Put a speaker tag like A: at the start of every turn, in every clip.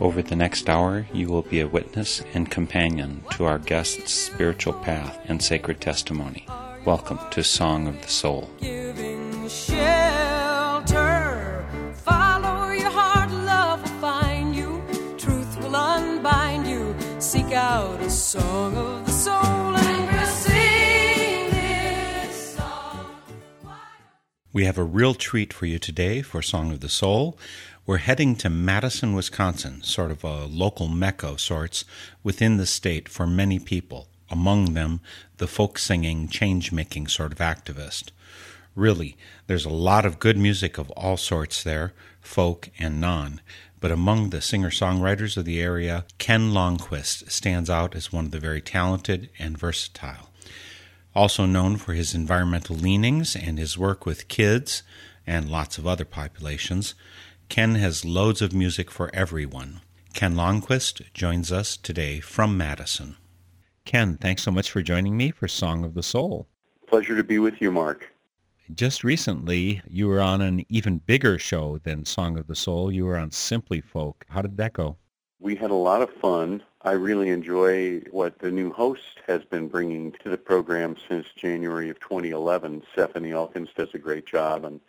A: Over the next hour, you will be a witness and companion to our guest's spiritual path and sacred testimony. Welcome to Song of the Soul.
B: Giving shelter. Follow your heart, love will find you. Truth will unbind you. Seek out a song of the soul and we'll sing this song.
A: We have a real treat for you today for Song of the Soul. We're heading to Madison, Wisconsin, sort of a local mecca of sorts within the state for many people, among them the folk singing, change making sort of activist. Really, there's a lot of good music of all sorts there, folk and non. But among the singer songwriters of the area, Ken Lonnquist stands out as one of the very talented and versatile. Also known for his environmental leanings and his work with kids and lots of other populations, Ken has loads of music for everyone. Ken Lonnquist joins us today from Madison. Ken, thanks so much for joining me for Song of the Soul.
C: Pleasure to be with you, Mark.
A: Just recently, you were on an even bigger show than Song of the Soul. You were on Simply Folk. How did that go?
C: We had a lot of fun. I really enjoy what the new host has been bringing to the program since January of 2011. Stephanie Elkins does a great job, and,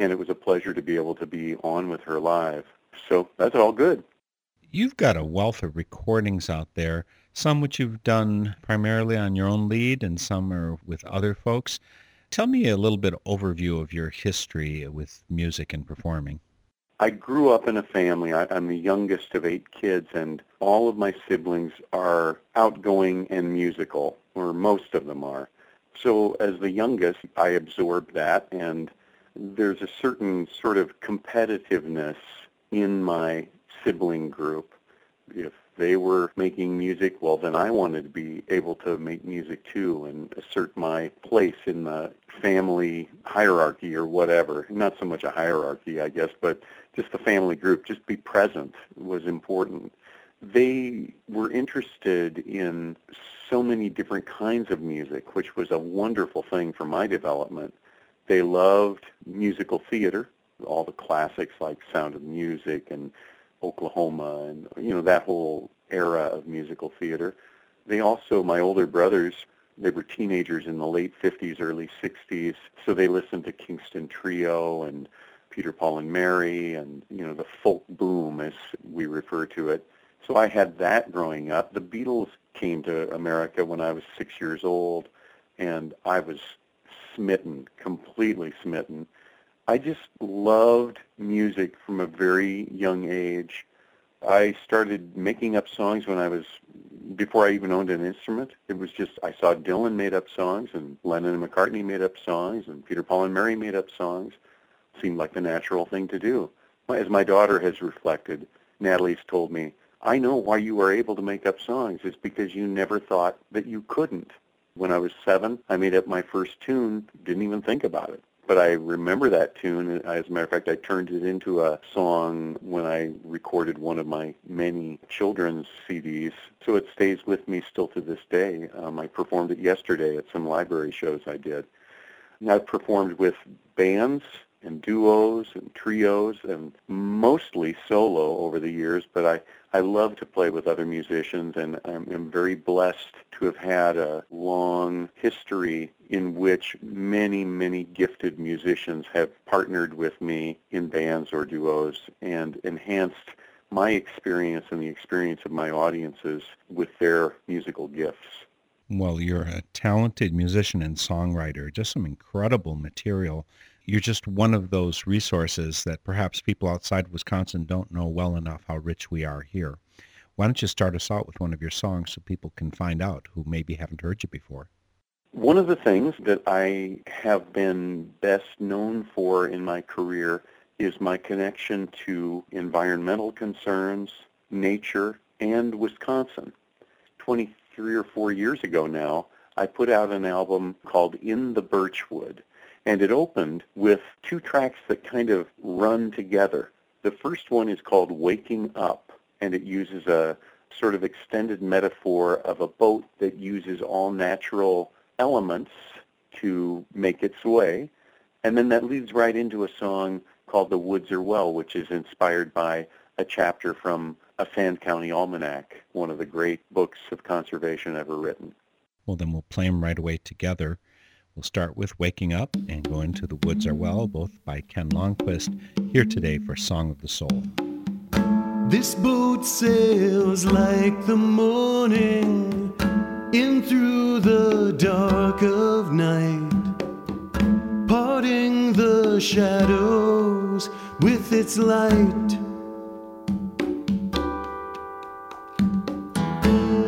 C: and it was a pleasure to be able to be on with her live. So that's all good.
A: You've got a wealth of recordings out there, some which you've done primarily on your own lead and some are with other folks. Tell me a little bit overview of your history with music and performing.
C: I grew up in a family. I, I'm the youngest of eight kids, and all of my siblings are outgoing and musical, or most of them are. So as the youngest, I absorbed that, and there's a certain sort of competitiveness in my sibling group. If they were making music, well, then I wanted to be able to make music too and assert my place in the family hierarchy or whatever. Not so much a hierarchy, I guess, but just the family group. Just be present was important. They were interested in so many different kinds of music, which was a wonderful thing for my development. They loved musical theater, all the classics like Sound of Music and Oklahoma and you know that whole era of musical theater. They also, my older brothers, they were teenagers in the late 50s, early 60s, so they listened to Kingston Trio and Peter, Paul, and Mary, and you know the folk boom, as we refer to it. So I had that growing up. The Beatles came to America when I was six years old, and I was smitten, completely smitten. I just loved music from a very young age. I started making up songs when I was before I even owned an instrument. It was just I saw Dylan made up songs and Lennon and McCartney made up songs and Peter Paul and Mary made up songs. seemed like the natural thing to do. As my daughter has reflected, Natalie's told me, I know why you were able to make up songs. It's because you never thought that you couldn't. When I was seven, I made up my first tune, didn't even think about it but I remember that tune. As a matter of fact, I turned it into a song when I recorded one of my many children's CDs. So it stays with me still to this day. Um, I performed it yesterday at some library shows I did. And I've performed with bands and duos and trios and mostly solo over the years, but I, I love to play with other musicians and I'm, very blessed to have had a long history in which many, many gifted musicians have partnered with me in bands or duos and enhanced my experience and the experience of my audiences with their musical gifts.
A: Well, you're a talented musician and songwriter, just some incredible material you're just one of those resources that perhaps people outside Wisconsin don't know well enough how rich we are here. Why don't you start us out with one of your songs so people can find out who maybe haven't heard you before?
C: One of the things that I have been best known for in my career is my connection to environmental concerns, nature, and Wisconsin. 23 or 4 years ago now, I put out an album called In the Birchwood, and it opened with two tracks that kind of run together. The first one is called Waking Up, and it uses a sort of extended metaphor of a boat that uses all natural elements to make its way. And then that leads right into a song called The Woods Are Well, which is inspired by a chapter from a Sand County Almanac, one of the great books of conservation ever written.
A: Well, then we'll play them right away together. We'll start with Waking Up and go into The Woods Are Well, both by Ken Lonnquist, here today for Song of the Soul.
D: This boat sails like the morning in through the dark of night, parting the shadows with its light.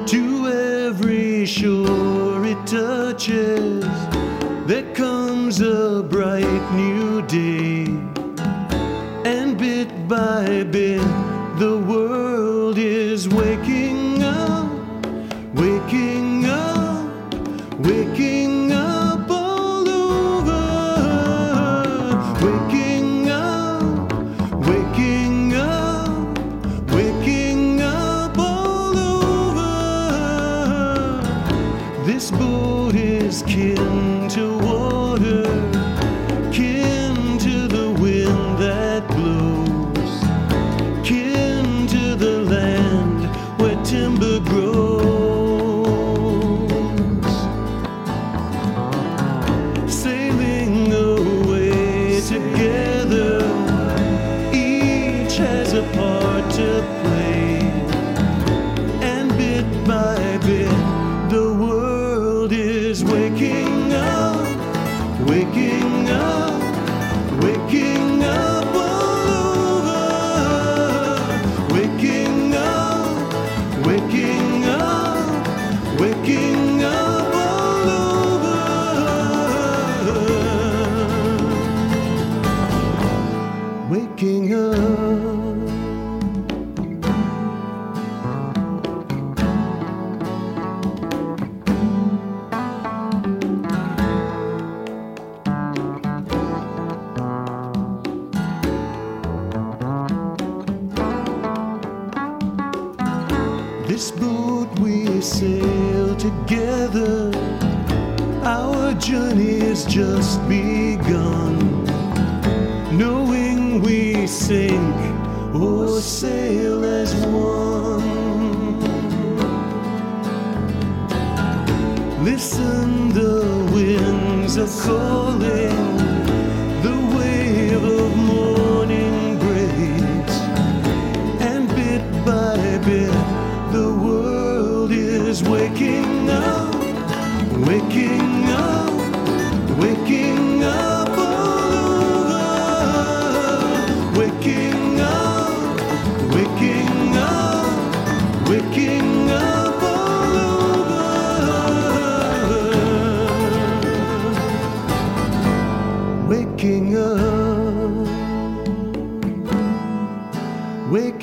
D: To every shore it touches, bit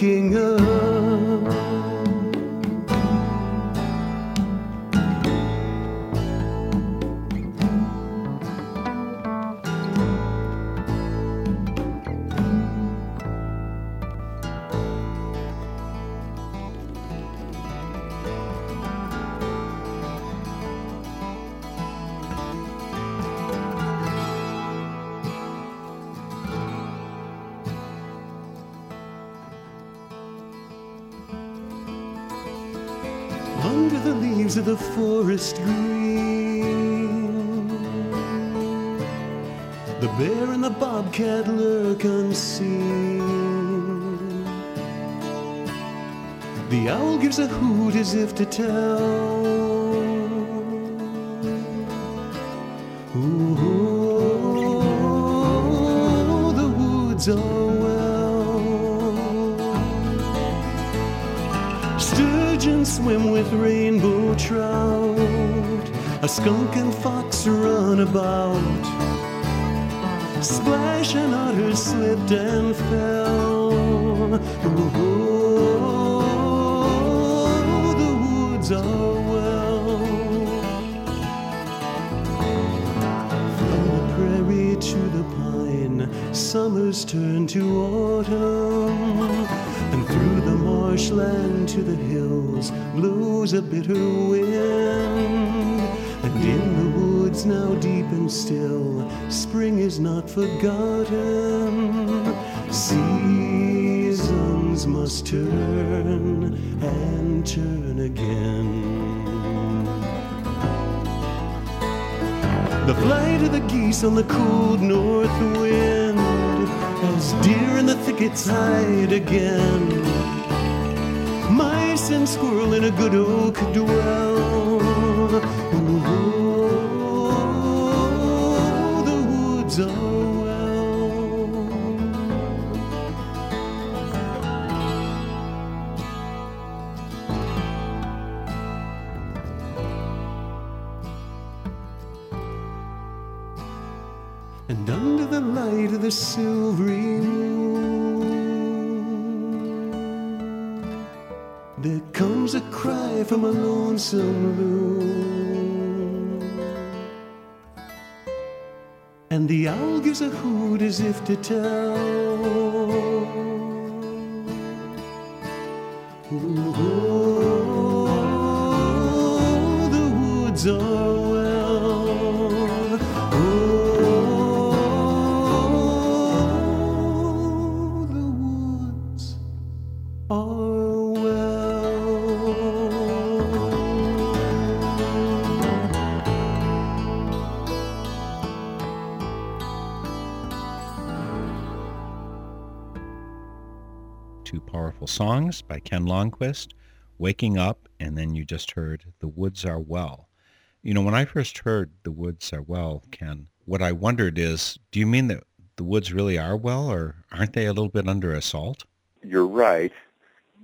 D: waking up. As if to tell. Ooh, the woods are well. Sturgeon swim with rainbow trout. A skunk and fox run about. Splash and otter slipped and fell. Ooh, are well. From the prairie to the pine, summers turn to autumn. And through the marshland to the hills blows a bitter wind. And in the woods now deep and still, spring is not forgotten. Seasons must turn and turn again. The flight of the geese on the cold north wind, as deer in the thickets hide again. Mice and squirrel in a good oak dwell. And the owl gives a hoot as if to tell.
A: Songs by Ken Lonnquist, Waking Up, and then you just heard The Woods Are Well. You know, when I first heard The Woods Are Well, Ken, what I wondered is, do you mean that the woods really are well, or aren't they a little bit under assault?
C: You're right.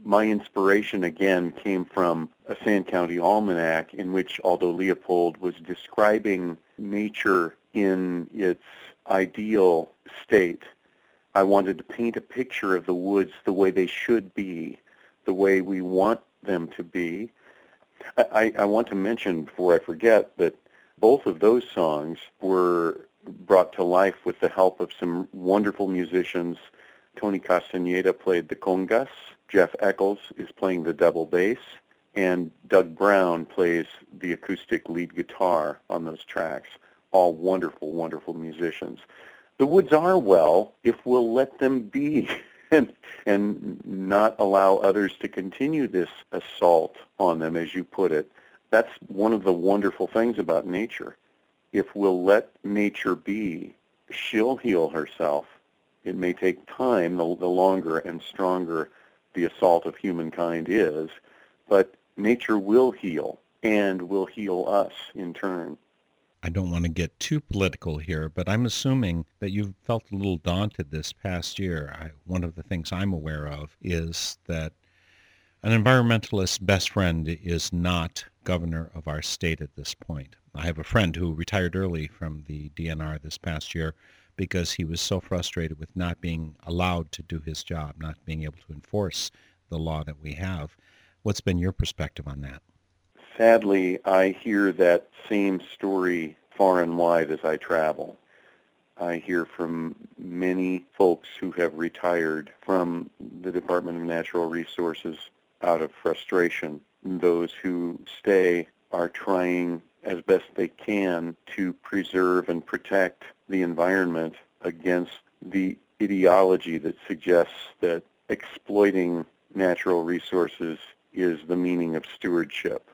C: My inspiration again came from a Sand County Almanac in which Aldo Leopold was describing nature in its ideal state. I wanted to paint a picture of the woods the way they should be, the way we want them to be. I, I, want to mention before I forget that both of those songs were brought to life with the help of some wonderful musicians. Tony Castaneda played the congas, Jeff Eccles is playing the double bass, and Doug Brown plays the acoustic lead guitar on those tracks. All wonderful, wonderful musicians. The woods are well if we'll let them be and, and not allow others to continue this assault on them, as you put it. That's one of the wonderful things about nature. If we'll let nature be, she'll heal herself. It may take time, the, the longer and stronger the assault of humankind is, but nature will heal and will heal us in turn.
A: I don't want to get too political here, but I'm assuming that you've felt a little daunted this past year. I, one of the things I'm aware of is that an environmentalist's best friend is not governor of our state at this point. I have a friend who retired early from the DNR this past year because he was so frustrated with not being allowed to do his job, not being able to enforce the law that we have. What's been your perspective on that?
C: Sadly, I hear that same story far and wide as I travel. I hear from many folks who have retired from the Department of Natural Resources out of frustration. Those who stay are trying as best they can to preserve and protect the environment against the ideology that suggests that exploiting natural resources is the meaning of stewardship.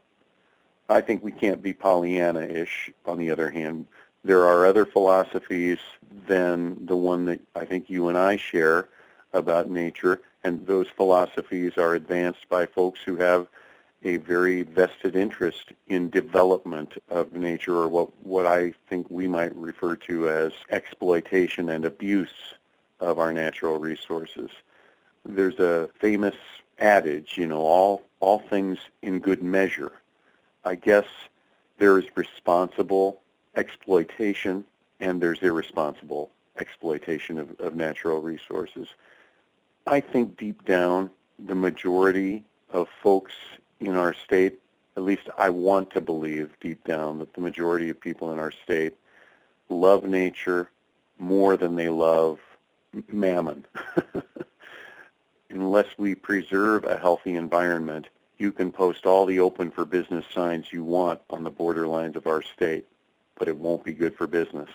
C: I think we can't be Pollyanna-ish, on the other hand. There are other philosophies than the one that I think you and I share about nature, and those philosophies are advanced by folks who have a very vested interest in development of nature, or what, what I think we might refer to as exploitation and abuse of our natural resources. There's a famous adage, you know, all, all things in good measure. I guess there is responsible exploitation and there's irresponsible exploitation of, of natural resources. I think deep down the majority of folks in our state at least I want to believe deep down that the majority of people in our state love nature more than they love mammon. Unless we preserve a healthy environment, you can post all the open for business signs you want on the borderlines of our state, but it won't be good for business.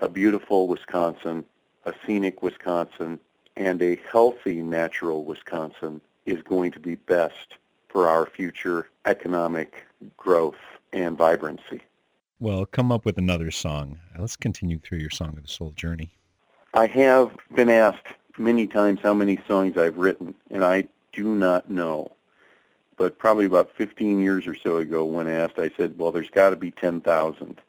C: A beautiful Wisconsin, a scenic Wisconsin, and a healthy natural Wisconsin is going to be best for our future economic growth and vibrancy.
A: Well, come up with another song. Let's continue through your Song of the Soul journey.
C: I have been asked many times how many songs I've written, and I do not know. But probably about 15 years or so ago when asked, I said, well, there's got to be 10,000.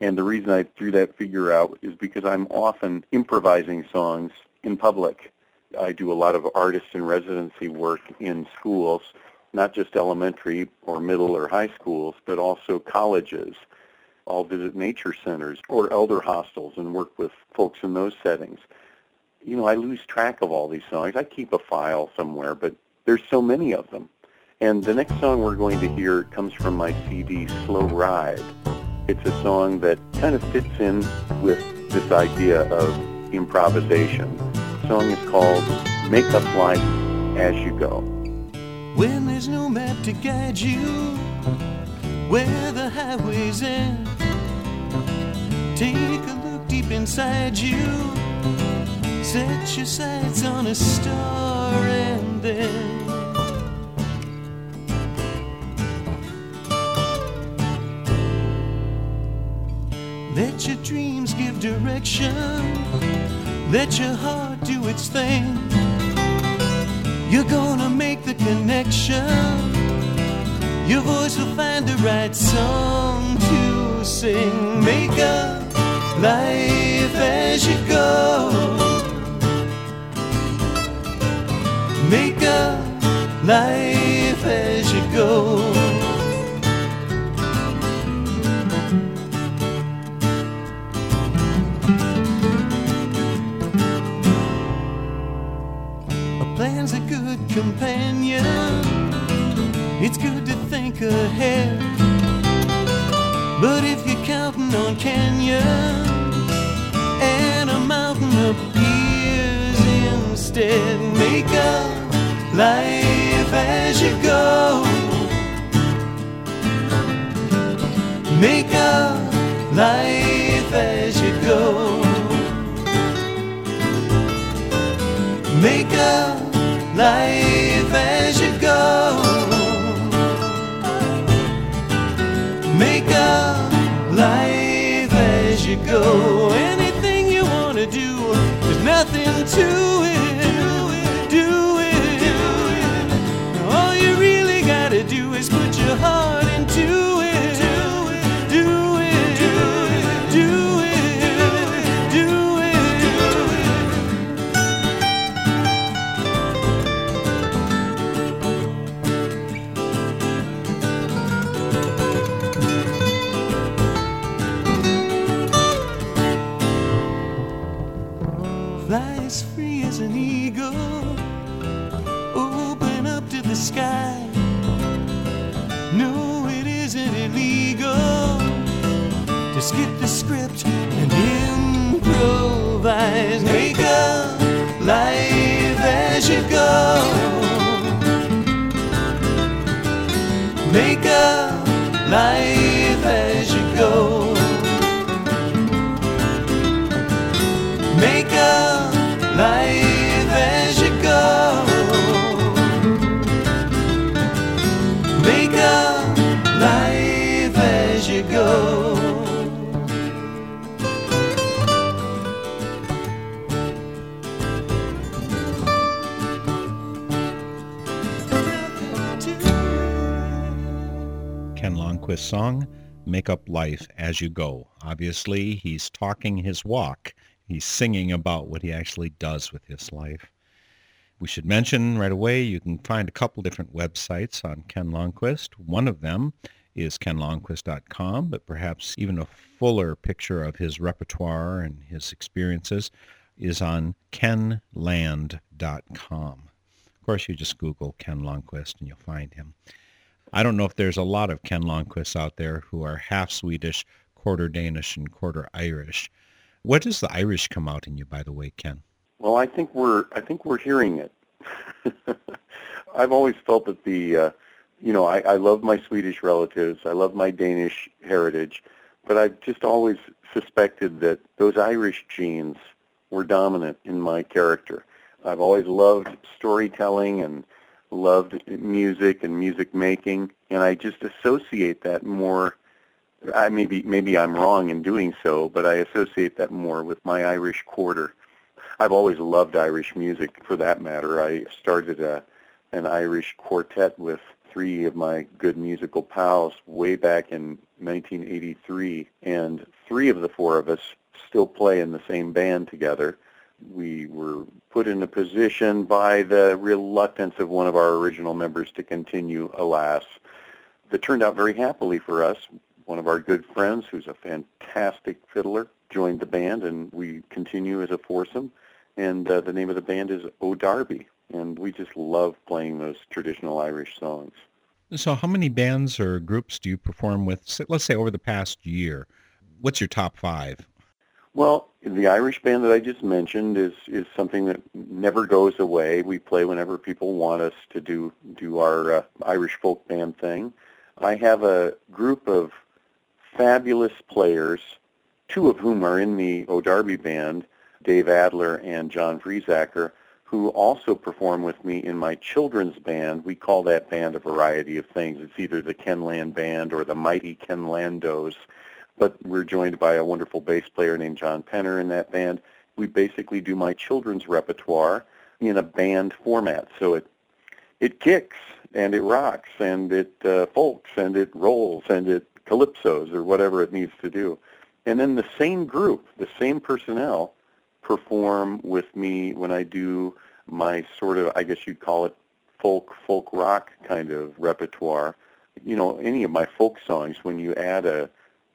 C: And the reason I threw that figure out is because I'm often improvising songs in public. I do a lot of artist in residency work in schools, not just elementary or middle or high schools, but also colleges. I'll visit nature centers or elder hostels and work with folks in those settings. You know, I lose track of all these songs. I keep a file somewhere, but there's so many of them. And the next song we're going to hear comes from my CD, Slow Ride. It's a song that kind of fits in with this idea of improvisation. The song is called Make Up Life As You Go.
D: When there's no map to guide you where the highways end, take a look deep inside you. Set your sights on a star and then Let your dreams give direction. Let your heart do its thing. You're gonna make the connection. Your voice will find the right song to sing. Make a life as you go. Make a life as you go. Companion. It's good to think ahead. But if you're counting on canyons and a mountain appears instead, make up life as you go. Make up life as you go. Make up life as you go. Make a life as you go. Anything you want to do, there's nothing to skip the script and improvise. Make a life as you go. Make a life
A: Ken Lonnquist's song, Make Up Life As You Go. Obviously, he's talking his walk. He's singing about what he actually does with his life. We should mention right away, you can find a couple different websites on Ken Lonnquist. One of them is kenlonnquist.com, but perhaps even a fuller picture of his repertoire and his experiences is on kenland.com. Of course, you just Google Ken Lonnquist and you'll find him. I don't know if there's a lot of Ken Lonnquists out there who are half Swedish, quarter Danish, and quarter Irish. What does the Irish come out in you, by the way, Ken?
C: Well, I think we're I think we're hearing it. I've always felt that the uh, you know I, I love my Swedish relatives, I love my Danish heritage, but I've just always suspected that those Irish genes were dominant in my character. I've always loved storytelling and loved music and music making, and I just associate that more. I maybe maybe I'm wrong in doing so, but I associate that more with my Irish quarter. I've always loved Irish music, for that matter. I started a an Irish quartet with three of my good musical pals way back in 1983, and three of the four of us still play in the same band together. We were put in a position by the reluctance of one of our original members to continue, alas, that turned out very happily for us. One of our good friends, who's a fantastic fiddler, joined the band, and we continue as a foursome. And uh, the name of the band is O'Darby, and we just love playing those traditional Irish songs.
A: So how many bands or groups do you perform with, let's say, over the past year? What's your top five?
C: Well, the Irish band that I just mentioned is is something that never goes away. We play whenever people want us to do do our uh, Irish folk band thing. I have a group of fabulous players, two of whom are in the O'Darby band, Dave Adler and John Friesacker, who also perform with me in my children's band. We call that band a variety of things. It's either the Ken Land Band or the Mighty Ken Landos but we're joined by a wonderful bass player named John Penner in that band. We basically do my children's repertoire in a band format, so it it kicks and it rocks and it uh, folks and it rolls and it calypsos or whatever it needs to do. And then the same group, the same personnel, perform with me when I do my sort of, I guess you'd call it folk, folk rock kind of repertoire. You know, any of my folk songs, when you add a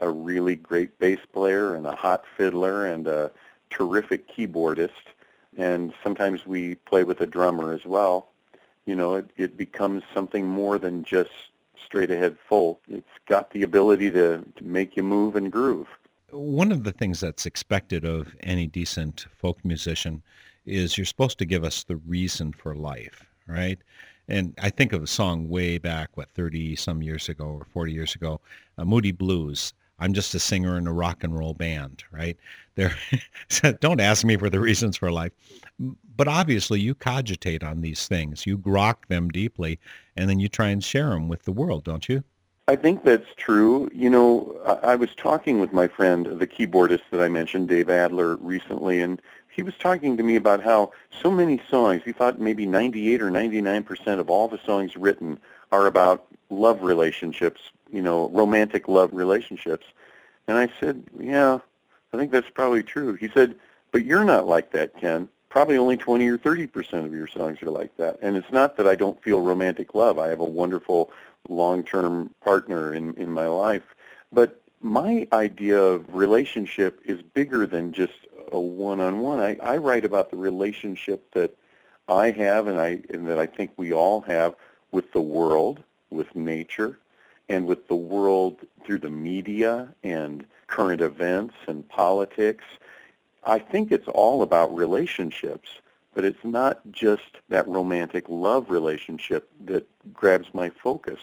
C: a really great bass player and a hot fiddler and a terrific keyboardist. And sometimes we play with a drummer as well. You know, it, it becomes something more than just straight ahead folk. It's got the ability to, to make you move and groove.
A: One of the things that's expected of any decent folk musician is you're supposed to give us the reason for life, right? And I think of a song way back, what, 30 some years ago or 40 years ago, uh, Moody Blues. I'm just a singer in a rock and roll band, right? There, don't ask me for the reasons for life. But obviously you cogitate on these things. You grok them deeply, and then you try and share them with the world, don't you?
C: I think that's true. You know, I, I was talking with my friend, the keyboardist that I mentioned, Dave Adler, recently, and he was talking to me about how so many songs, he thought maybe 98 or 99% of all the songs written are about love relationships you know, romantic love relationships. And I said, yeah, I think that's probably true. He said, but you're not like that, Ken. Probably only 20 or 30% of your songs are like that. And it's not that I don't feel romantic love. I have a wonderful long-term partner in, in my life. But my idea of relationship is bigger than just a one-on-one. I, I write about the relationship that I have and I and that I think we all have with the world, with nature, and with the world through the media and current events and politics. I think it's all about relationships, but it's not just that romantic love relationship that grabs my focus.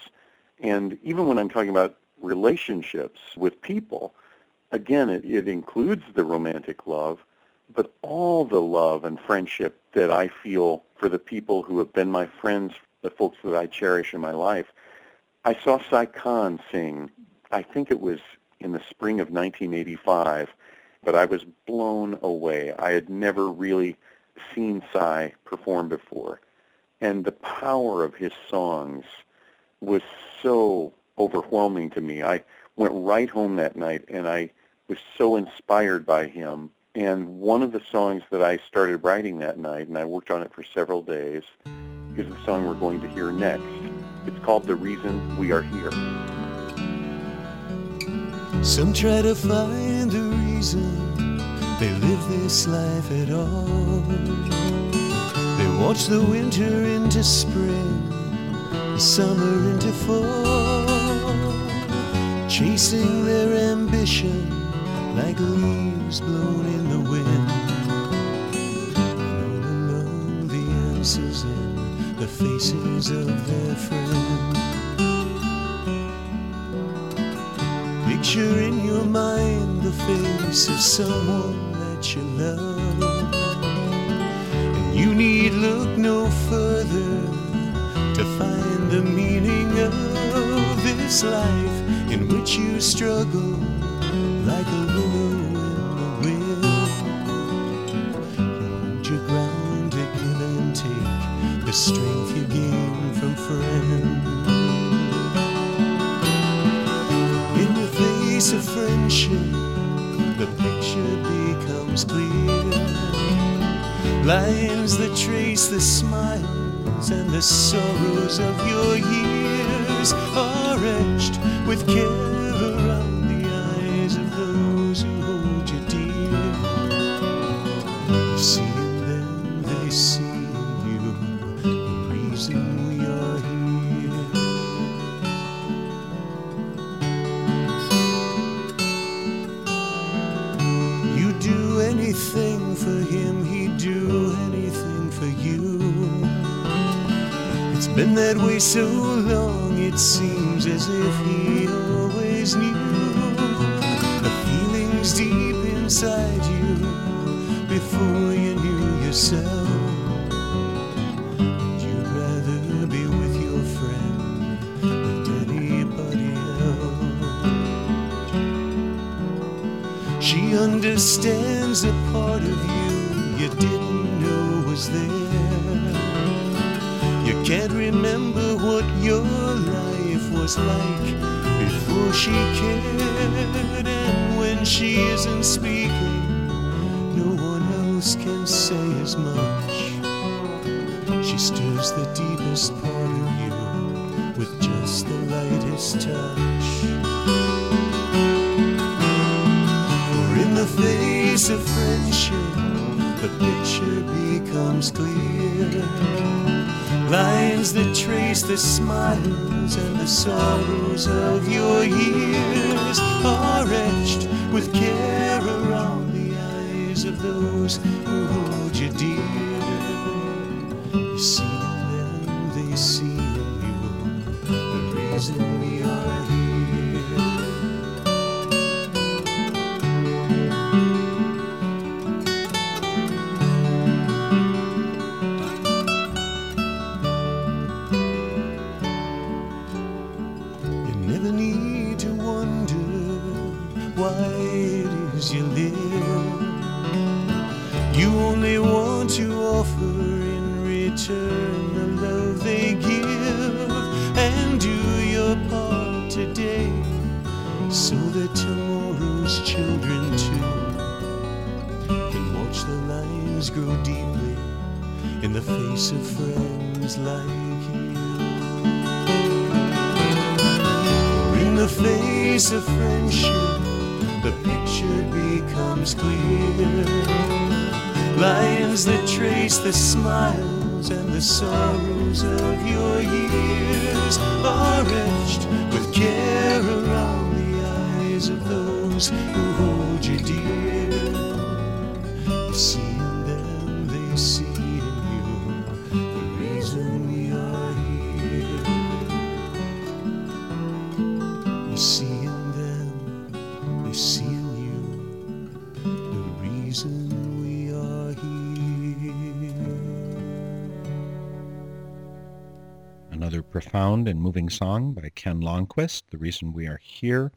C: And even when I'm talking about relationships with people, again, it, it includes the romantic love, but all the love and friendship that I feel for the people who have been my friends, the folks that I cherish in my life, I saw Si Kahn sing. I think it was in the spring of 1985, but I was blown away. I had never really seen Si perform before. And the power of his songs was so overwhelming to me. I went right home that night and I was so inspired by him. And one of the songs that I started writing that night, and I worked on it for several days, is the song we're going to hear next. It's called The Reason We Are Here.
D: Some try to find the reason they live this life at all. They watch the winter into spring, the summer into fall, chasing their ambition like leaves blown in the wind. And all along the answers the faces of their friends. Picture in your mind the face of someone that you love. And you need look no further to find the meaning of this life in which you struggle like a willow becomes clear. Lines that trace the smiles and the sorrows of your years are etched with care so else can say as much. She stirs the deepest part of you with just the lightest touch. For in the face of friendship, the picture becomes clear. Lines that trace the smiles and the sorrows of your years are etched with care those who hold you dear. You see in them, they see in you the reason hold you dear. You see in them, they see in you the reason we are here. You see in them, they see in you the reason we are here.
A: Another profound and moving song by Ken Lonnquist, The Reason We Are Here.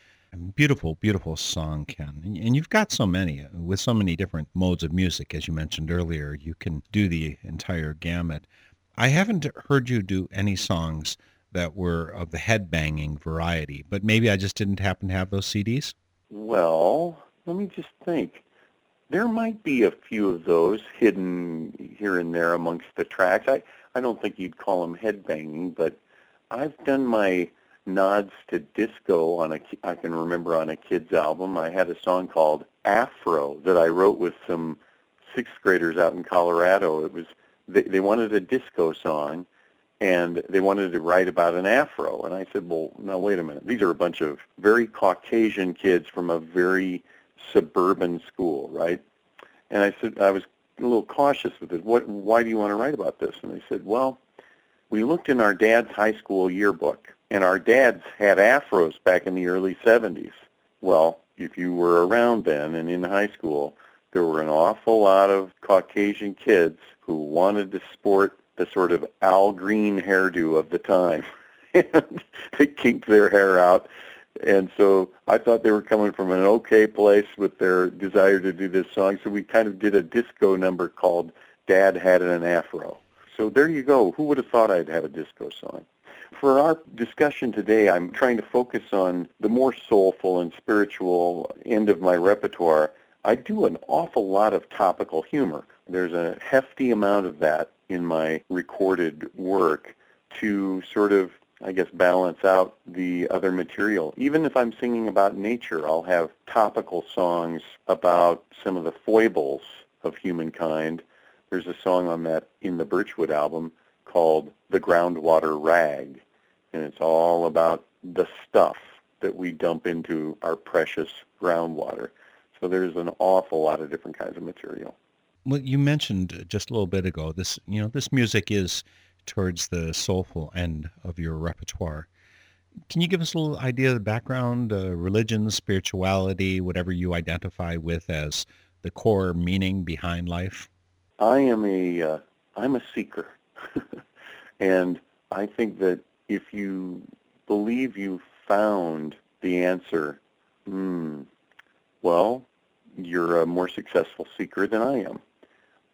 A: Beautiful, beautiful song, Ken. And, and you've got so many, uh, with so many different modes of music, as you mentioned earlier. You can do the entire gamut. I haven't heard you do any songs that were of the headbanging variety, but maybe I just didn't happen to have those CDs.
C: Well, let me just think. There might be a few of those hidden here and there amongst the tracks. I, I don't think you'd call them headbanging, but I've done my nods to disco on a, I can remember on a kid's album. I had a song called Afro that I wrote with some sixth graders out in Colorado. It was, they, they wanted a disco song, and they wanted to write about an afro. And I said, well, now wait a minute. These are a bunch of very Caucasian kids from a very suburban school, right? And I said, I was a little cautious with it. What, why do you want to write about this? And they said, well, we looked in our dad's high school yearbook, and our dads had afros back in the early 70s. Well, if you were around then and in high school, there were an awful lot of Caucasian kids who wanted to sport the sort of Al Green hairdo of the time. and they kinked their hair out. And so I thought they were coming from an okay place with their desire to do this song. So we kind of did a disco number called Dad Had an Afro. So there you go. Who would have thought I'd have a disco song? For our discussion today, I'm trying to focus on the more soulful and spiritual end of my repertoire. I do an awful lot of topical humor. There's a hefty amount of that in my recorded work to sort of, I guess, balance out the other material. Even if I'm singing about nature, I'll have topical songs about some of the foibles of humankind. There's a song on that in the Birchwood album called The Groundwater Rag, and it's all about the stuff that we dump into our precious groundwater. So there's an awful lot of different kinds of material.
A: Well, you mentioned just a little bit ago this. You know, this music is towards the soulful end of your repertoire. Can you give us a little idea of the background, uh, religion, spirituality, whatever you identify with as the core meaning behind life?
C: I am a uh, I'm a seeker, and I think that if you believe you found the answer, hmm, well, you're a more successful seeker than I am.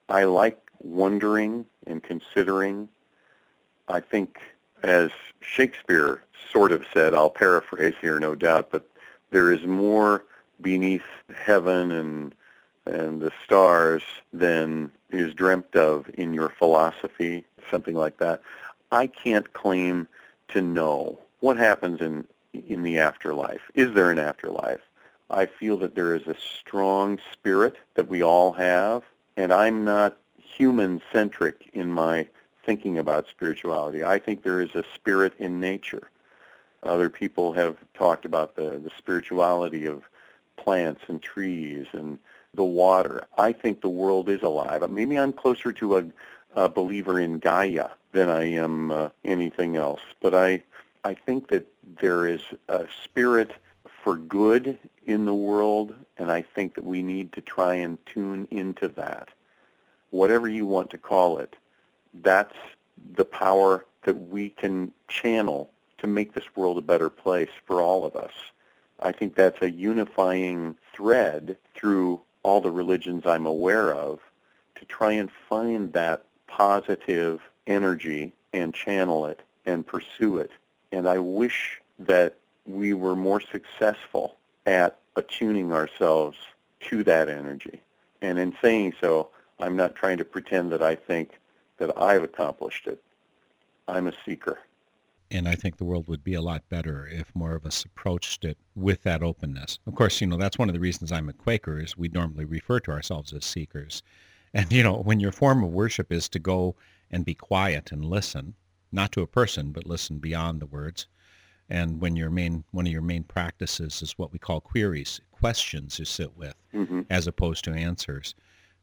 C: I like wondering and considering. I think, as Shakespeare sort of said, I'll paraphrase here, no doubt, but there is more beneath heaven and and the stars than is dreamt of in your philosophy, something like that. I can't claim to know what happens in in the afterlife. Is there an afterlife? I feel that there is a strong spirit that we all have and I'm not human-centric in my thinking about spirituality. I think there is a spirit in nature. Other people have talked about the, the spirituality of plants and trees and the water. I think the world is alive. Maybe I'm closer to a, a believer in Gaia than I am uh, anything else. But I, I think that there is a spirit for good in the world, and I think that we need to try and tune into that. Whatever you want to call it, that's the power that we can channel to make this world a better place for all of us. I think that's a unifying thread through all the religions I'm aware of to try and find that positive energy and channel it and pursue it. And I wish that we were more successful at attuning ourselves to that energy. And in saying so, I'm not trying to pretend that I think that I've accomplished it. I'm a seeker.
A: And I think the world would be a lot better if more of us approached it with that openness. Of course, you know, that's one of the reasons I'm a Quaker is we normally refer to ourselves as seekers. And, you know, when your form of worship is to go and be quiet and listen, not to a person, but listen beyond the words, and when your main one of your main practices is what we call queries, questions you sit with, mm-hmm. as opposed to answers.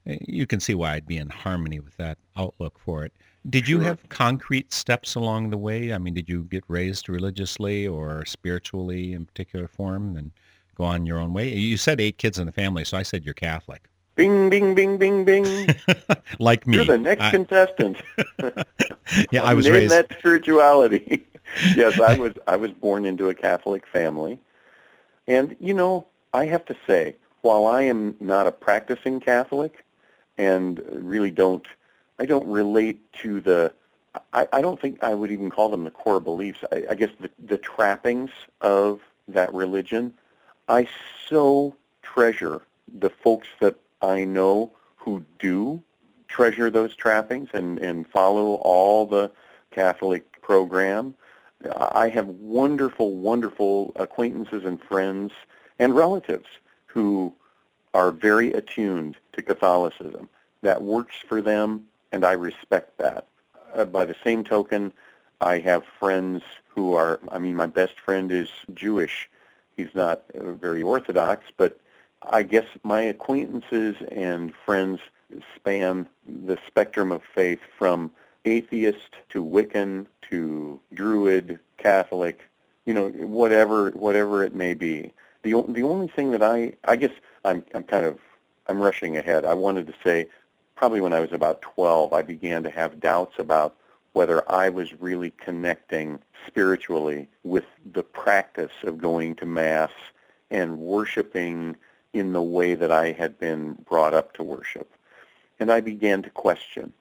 A: Eh, you can see why I'd be in harmony with that outlook for it. Did you have concrete steps along the way? I mean, did you get raised religiously or spiritually in particular form and go on your own way? You said eight kids in the family, so I said you're Catholic.
C: Bing, bing, bing, bing, bing.
A: like me.
C: You're the next I... contestant.
A: yeah, I was
C: Name
A: raised.
C: that spirituality. yes, I was I was born into a Catholic family. And you know, I have to say, while I am not a practicing Catholic and really don't I don't relate to the I, I don't think I would even call them the core beliefs. I, I guess the, the trappings of that religion. I so treasure the folks that I know who do treasure those trappings and, and follow all the Catholic program. I have wonderful, wonderful acquaintances and friends and relatives who are very attuned to Catholicism. That works for them, and I respect that. Uh, by the same token, I have friends who are, I mean, my best friend is Jewish. He's not uh, very orthodox, but I guess my acquaintances and friends span the spectrum of faith from atheist to Wiccan to Druid, Catholic, you know, whatever whatever it may be. The the only thing that I I guess I'm I'm kind of I'm rushing ahead. I wanted to say probably when I was about 12, I began to have doubts about whether I was really connecting spiritually with the practice of going to Mass and worshiping in the way that I had been brought up to worship. And I began to question.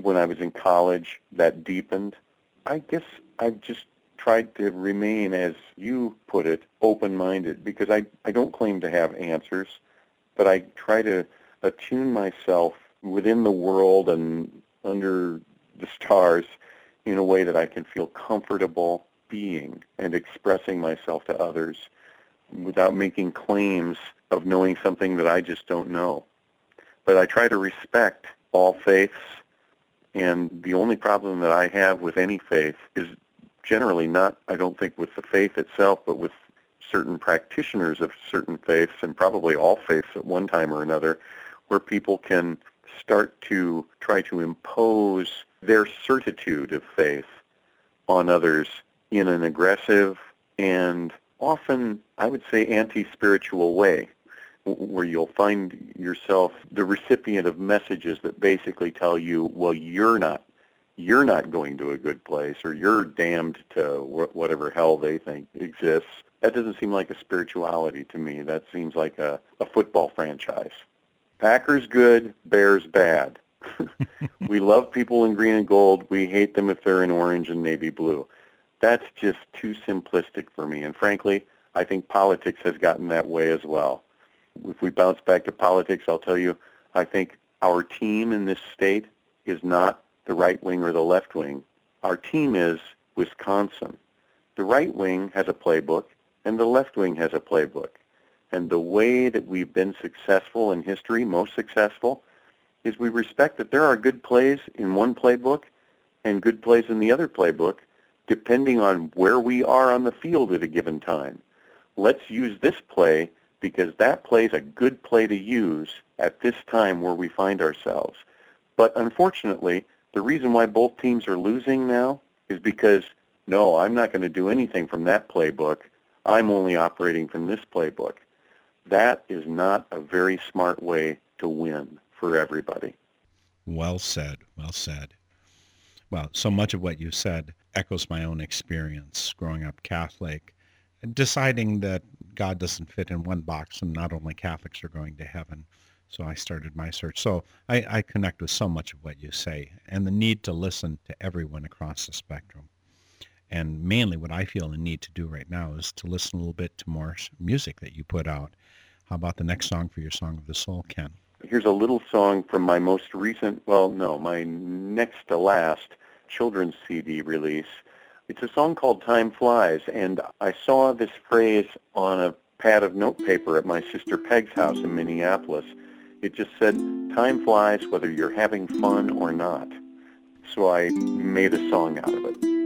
C: When I was in college, that deepened. I guess I've just tried to remain, as you put it, open-minded because I, I don't claim to have answers, but I try to attune myself within the world and under the stars in a way that I can feel comfortable being and expressing myself to others without making claims of knowing something that I just don't know. But I try to respect all faiths, and the only problem that I have with any faith is generally not, I don't think, with the faith itself, but with certain practitioners of certain faiths, and probably all faiths at one time or another, where people can start to try to impose their certitude of faith on others in an aggressive and often, I would say, anti-spiritual way, where you'll find yourself the recipient of messages that basically tell you, well, you're not you're not going to a good place or you're damned to whatever hell they think exists. That doesn't seem like a spirituality to me. That seems like a, a football franchise. Packers good, Bears bad. we love people in green and gold. We hate them if they're in orange and navy blue. That's just too simplistic for me. And frankly, I think politics has gotten that way as well. If we bounce back to politics, I'll tell you, I think our team in this state is not the right wing or the left wing. Our team is Wisconsin. The right wing has a playbook, and the left wing has a playbook. And the way that we've been successful in history, most successful, is we respect that there are good plays in one playbook and good plays in the other playbook, depending on where we are on the field at a given time. Let's use this play because that play is a good play to use at this time where we find ourselves. But unfortunately, the reason why both teams are losing now is because, no, I'm not going to do anything from that playbook. I'm only operating from this playbook. That is not a very smart way to win for everybody.
A: Well said. Well said. Well, so much of what you said echoes my own experience growing up Catholic, deciding that God doesn't fit in one box and not only Catholics are going to heaven. So I started my search. So I, I connect with so much of what you say and the need to listen to everyone across the spectrum. And mainly what I feel the need to do right now is to listen a little bit to more music that you put out. How about the next song for your Song of the Soul, Ken?
C: Here's a little song from my most recent, well, no, my next to last children's CD release. It's a song called Time Flies, and I saw this phrase on a pad of notepaper at my sister Peg's house in Minneapolis. It just said, time flies whether you're having fun or not. So I made a song out of it.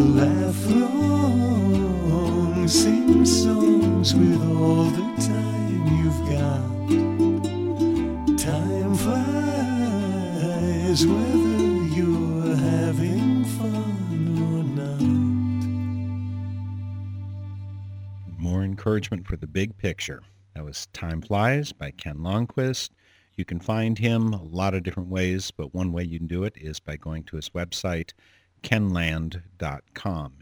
D: So laugh long, sing songs with all the time you've got. Time flies whether you're having fun or not.
A: More encouragement for the big picture. That was Time Flies by Ken Lonnquist. You can find him a lot of different ways, but one way you can do it is by going to his website, kenlonnquist.com.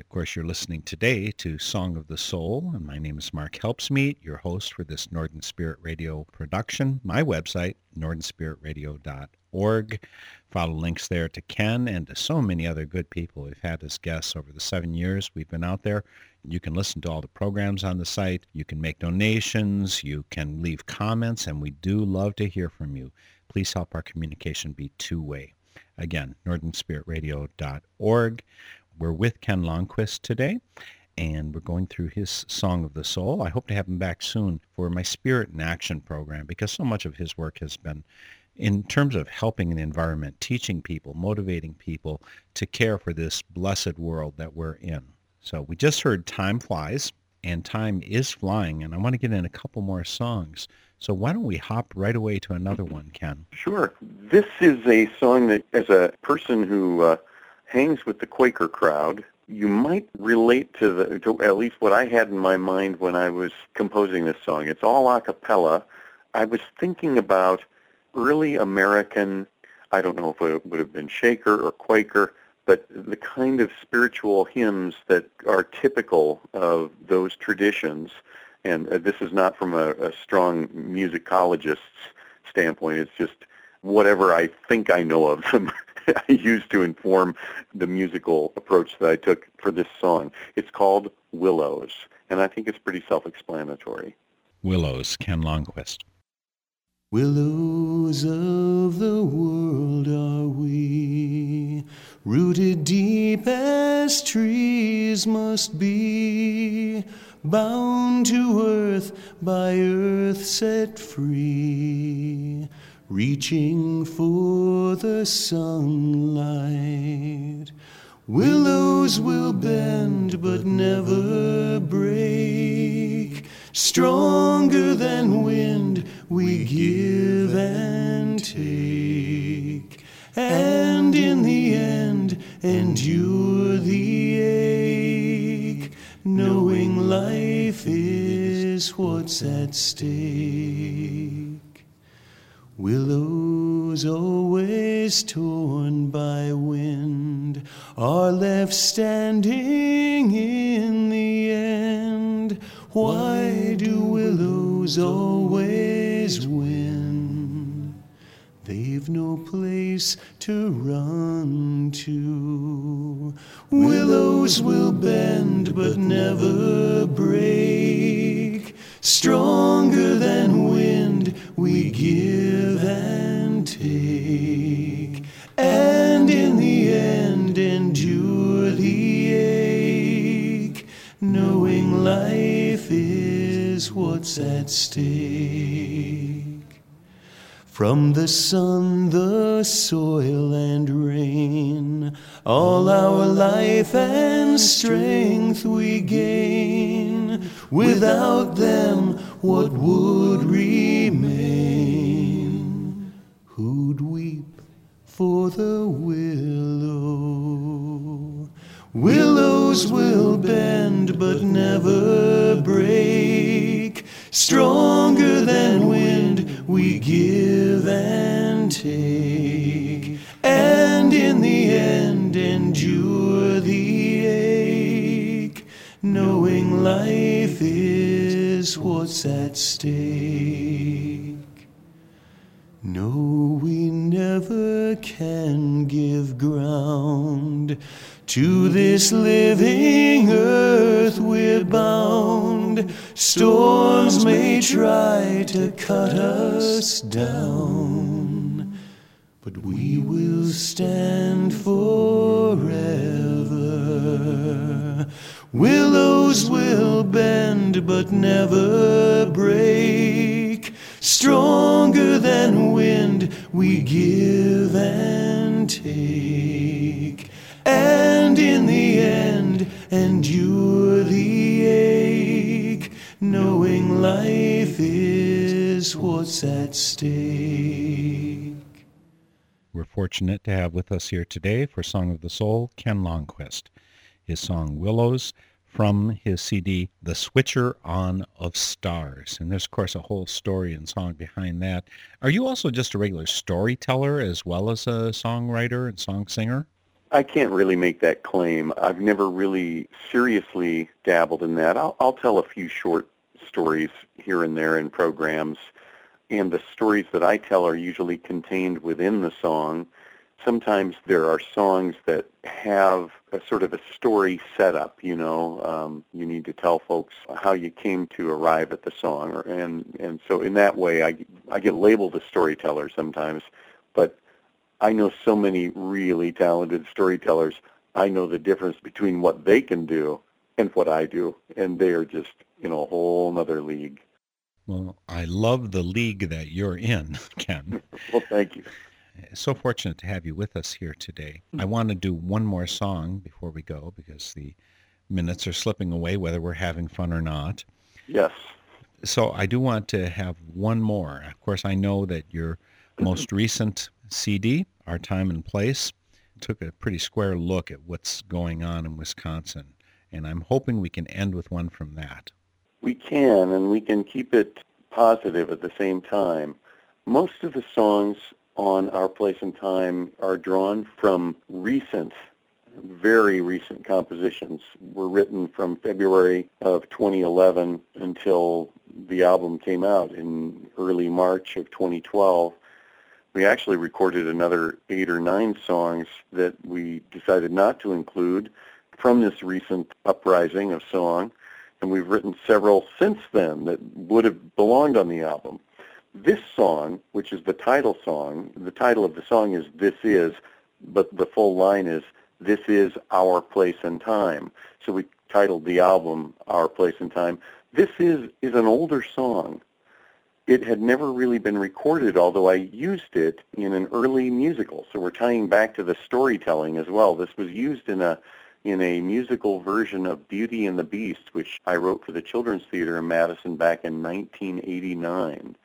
A: Of course, you're listening today to Song of the Soul, and my name is Mark Helpsmeet, your host for this Northern Spirit Radio production. My website, northernspiritradio.org. Follow links there to Ken and to so many other good people we've had as guests over the seven years we've been out there. You can listen to all the programs on the site. You can make donations. You can leave comments, and we do love to hear from you. Please help our communication be two-way. Again, northernspiritradio.org. We're with Ken Lonnquist today, and we're going through his Song of the Soul. I hope to have him back soon for my Spirit in Action program because so much of his work has been in terms of helping the environment, teaching people, motivating people to care for this blessed world that we're in. So we just heard Time Flies, and time is flying, and I want to get in a couple more songs. So why don't we hop right away to another one, Ken?
C: Sure. This is a song that, as a person who uh, hangs with the Quaker crowd, you might relate to the to at least what I had in my mind when I was composing this song. It's all a cappella. I was thinking about early American, I don't know if it would have been Shaker or Quaker, but the kind of spiritual hymns that are typical of those traditions. And uh, this is not from a, a strong musicologist's standpoint. It's just whatever I think I know of them. I used to inform the musical approach that I took for this song. It's called Willows, and I think it's pretty self-explanatory.
A: Willows, Ken Lonnquist.
D: Willows of the world are we, rooted deep as trees must be, bound to earth by earth set free, reaching for the sunlight. Willows will bend but never break. Stronger than wind, we give and take. And in the end, endure the ache, knowing life is what's at stake. Willows always torn by wind are left standing in the end. Why do willows always win? They've no place to run to. Willows will bend but never break. Stronger than wind, we give and take. And in the end, endure the ache, knowing life is what's at stake. From the sun, the soil, and rain, all our life and strength we gain. Without them, what would remain? Who'd weep for the willow? Willows will bend but never break. stronger than wind, we give and take, and in the end endure the ache, knowing life is what's at stake. No, we never can give ground to this living earth we're bound. Storms may try to cut us down, but we will stand forever. Willows will bend but never break. Stronger than wind, we give and take. And in the end, endure the ache, knowing life is what's at stake.
A: We're fortunate to have with us here today for Song of the Soul Ken Lonnquist. His song Willows from his CD The Switcher On of Stars. And there's, of course, a whole story and song behind that. Are you also just a regular storyteller as well as a songwriter and song singer?
C: I can't really make that claim. I've never really seriously dabbled in that. I'll, I'll tell a few short stories here and there in programs, and the stories that I tell are usually contained within the song. Sometimes there are songs that have a sort of a story setup, you know. Um, you need to tell folks how you came to arrive at the song, or, and and so in that way, I I get labeled a storyteller sometimes, but I know so many really talented storytellers. I know the difference between what they can do and what I do, and they are just in a whole other league.
A: Well, I love the league that you're in, Ken.
C: well, thank you.
A: So fortunate to have you with us here today. I hmm. want to do one more song before we go because the minutes are slipping away, whether we're having fun or not.
C: Yes.
A: So I do want to have one more. Of course, I know that your most recent CD, Our Time and Place, took a pretty square look at what's going on in Wisconsin. And I'm hoping we can end with one from that.
C: We can, and we can keep it positive at the same time. Most of the songs on Our Place and Time are drawn from recent, very recent compositions. Were written from February of 2011 until the album came out in early March of 2012. We actually recorded another eight or nine songs that we decided not to include from this recent uprising of song, and we've written several since then that would have belonged on the album. This song, which is the title song, the title of the song is This Is, but the full line is This Is Our Place and Time. So we titled the album Our Place and Time. This is, is an older song. It had never really been recorded, although I used it in an early musical. So we're tying back to the storytelling as well. This was used in a in a musical version of Beauty and the Beast, which I wrote for the Children's Theater in Madison back in 1989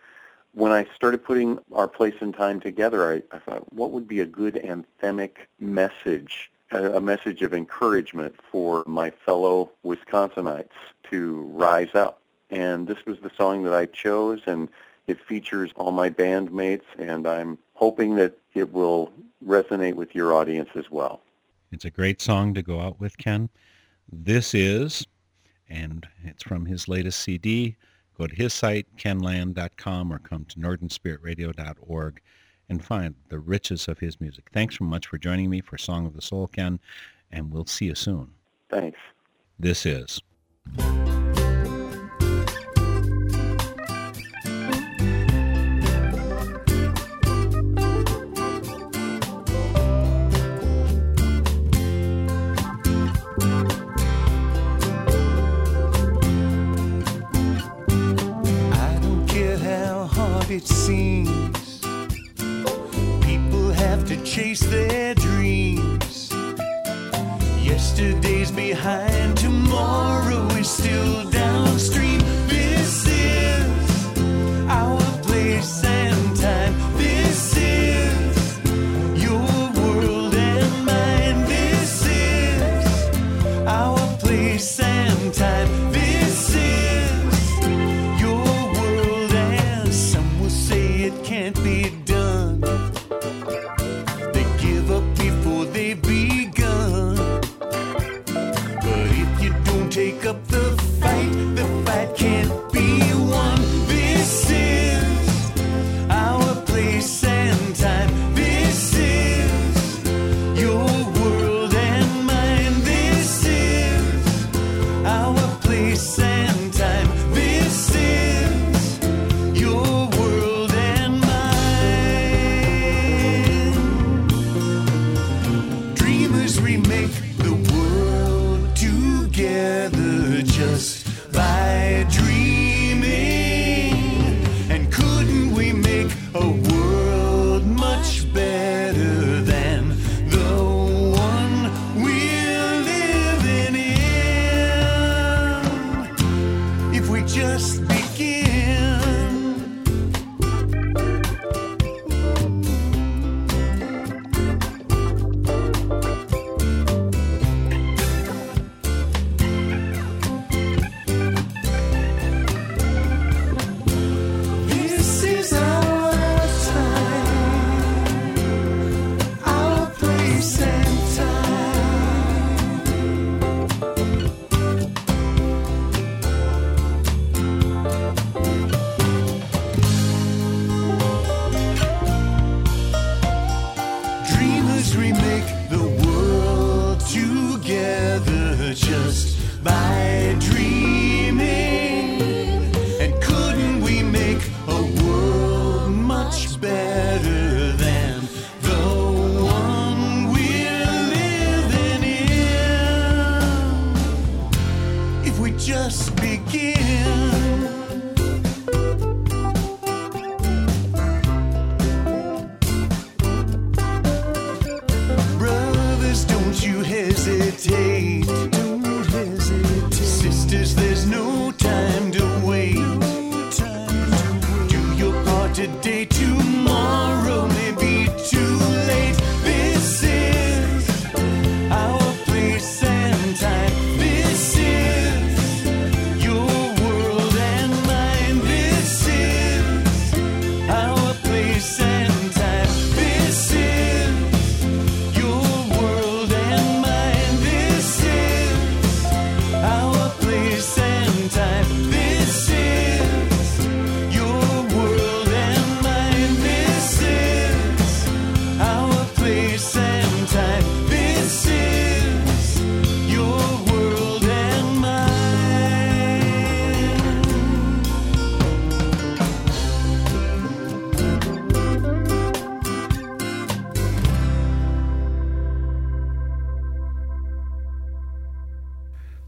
C: when I started putting our place and time together, I, I thought, what would be a good anthemic message, a, a message of encouragement for my fellow Wisconsinites to rise up? And this was the song that I chose, and it features all my bandmates, and I'm hoping that it will resonate with your audience as well.
A: It's a great song to go out with, Ken. This is, and it's from his latest CD, Go to his site, kenlonnquist.com, or come to northernspiritradio.org and find the riches of his music. Thanks so much for joining me for Song of the Soul, Ken, and we'll see you soon.
C: Thanks.
A: This is.
D: It seems. People have to chase their dreams. Yesterday's behind,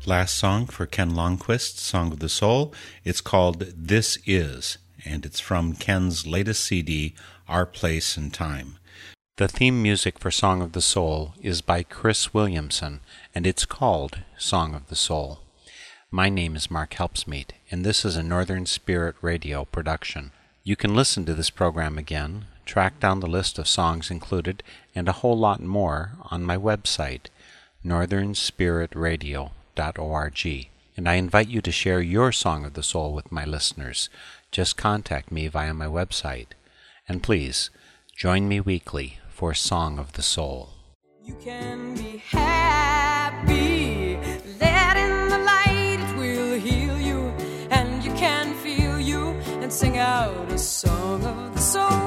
E: Last song for Ken Lonnquist, Song of the Soul. It's called This Is, and it's from Ken's latest CD, Our Place and Time. The theme music for Song of the Soul is by Cris Williamson, and it's called Song of the Soul. My name is Mark Helpsmeet, and this is a Northern Spirit Radio production. You can listen to this program again, track down the list of songs included, and a whole lot more on my website, And I invite you to share your Song of the Soul with my listeners. Just contact me via my website. And please, join me weekly for Song of the Soul.
B: You can be happy. Let in the light, it will heal you. And you can feel you and sing out a song of the soul.